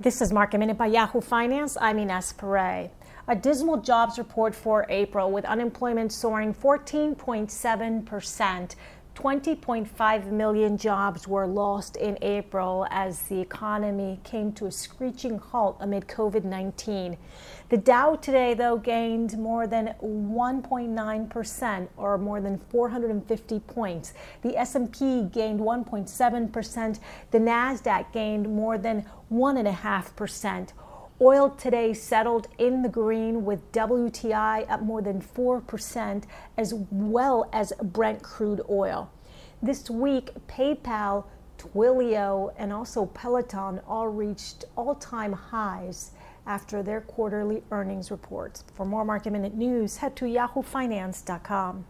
This is Market Minute by Yahoo Finance. I'm Ines Ferré. A dismal jobs report for April with unemployment soaring 14.7 percent 20.5 million jobs were lost in April as the economy came to a screeching halt amid COVID 19. The Dow today, though, gained more than 1.9% or more than 450 points. The S&P gained 1.7%. The Nasdaq gained more than 1.5%. Oil today settled in the green with WTI up more than 4%, as well as Brent crude oil. This week, PayPal, Twilio, and also Peloton all reached all time highs after their quarterly earnings reports. For more market minute news, head to yahoofinance.com.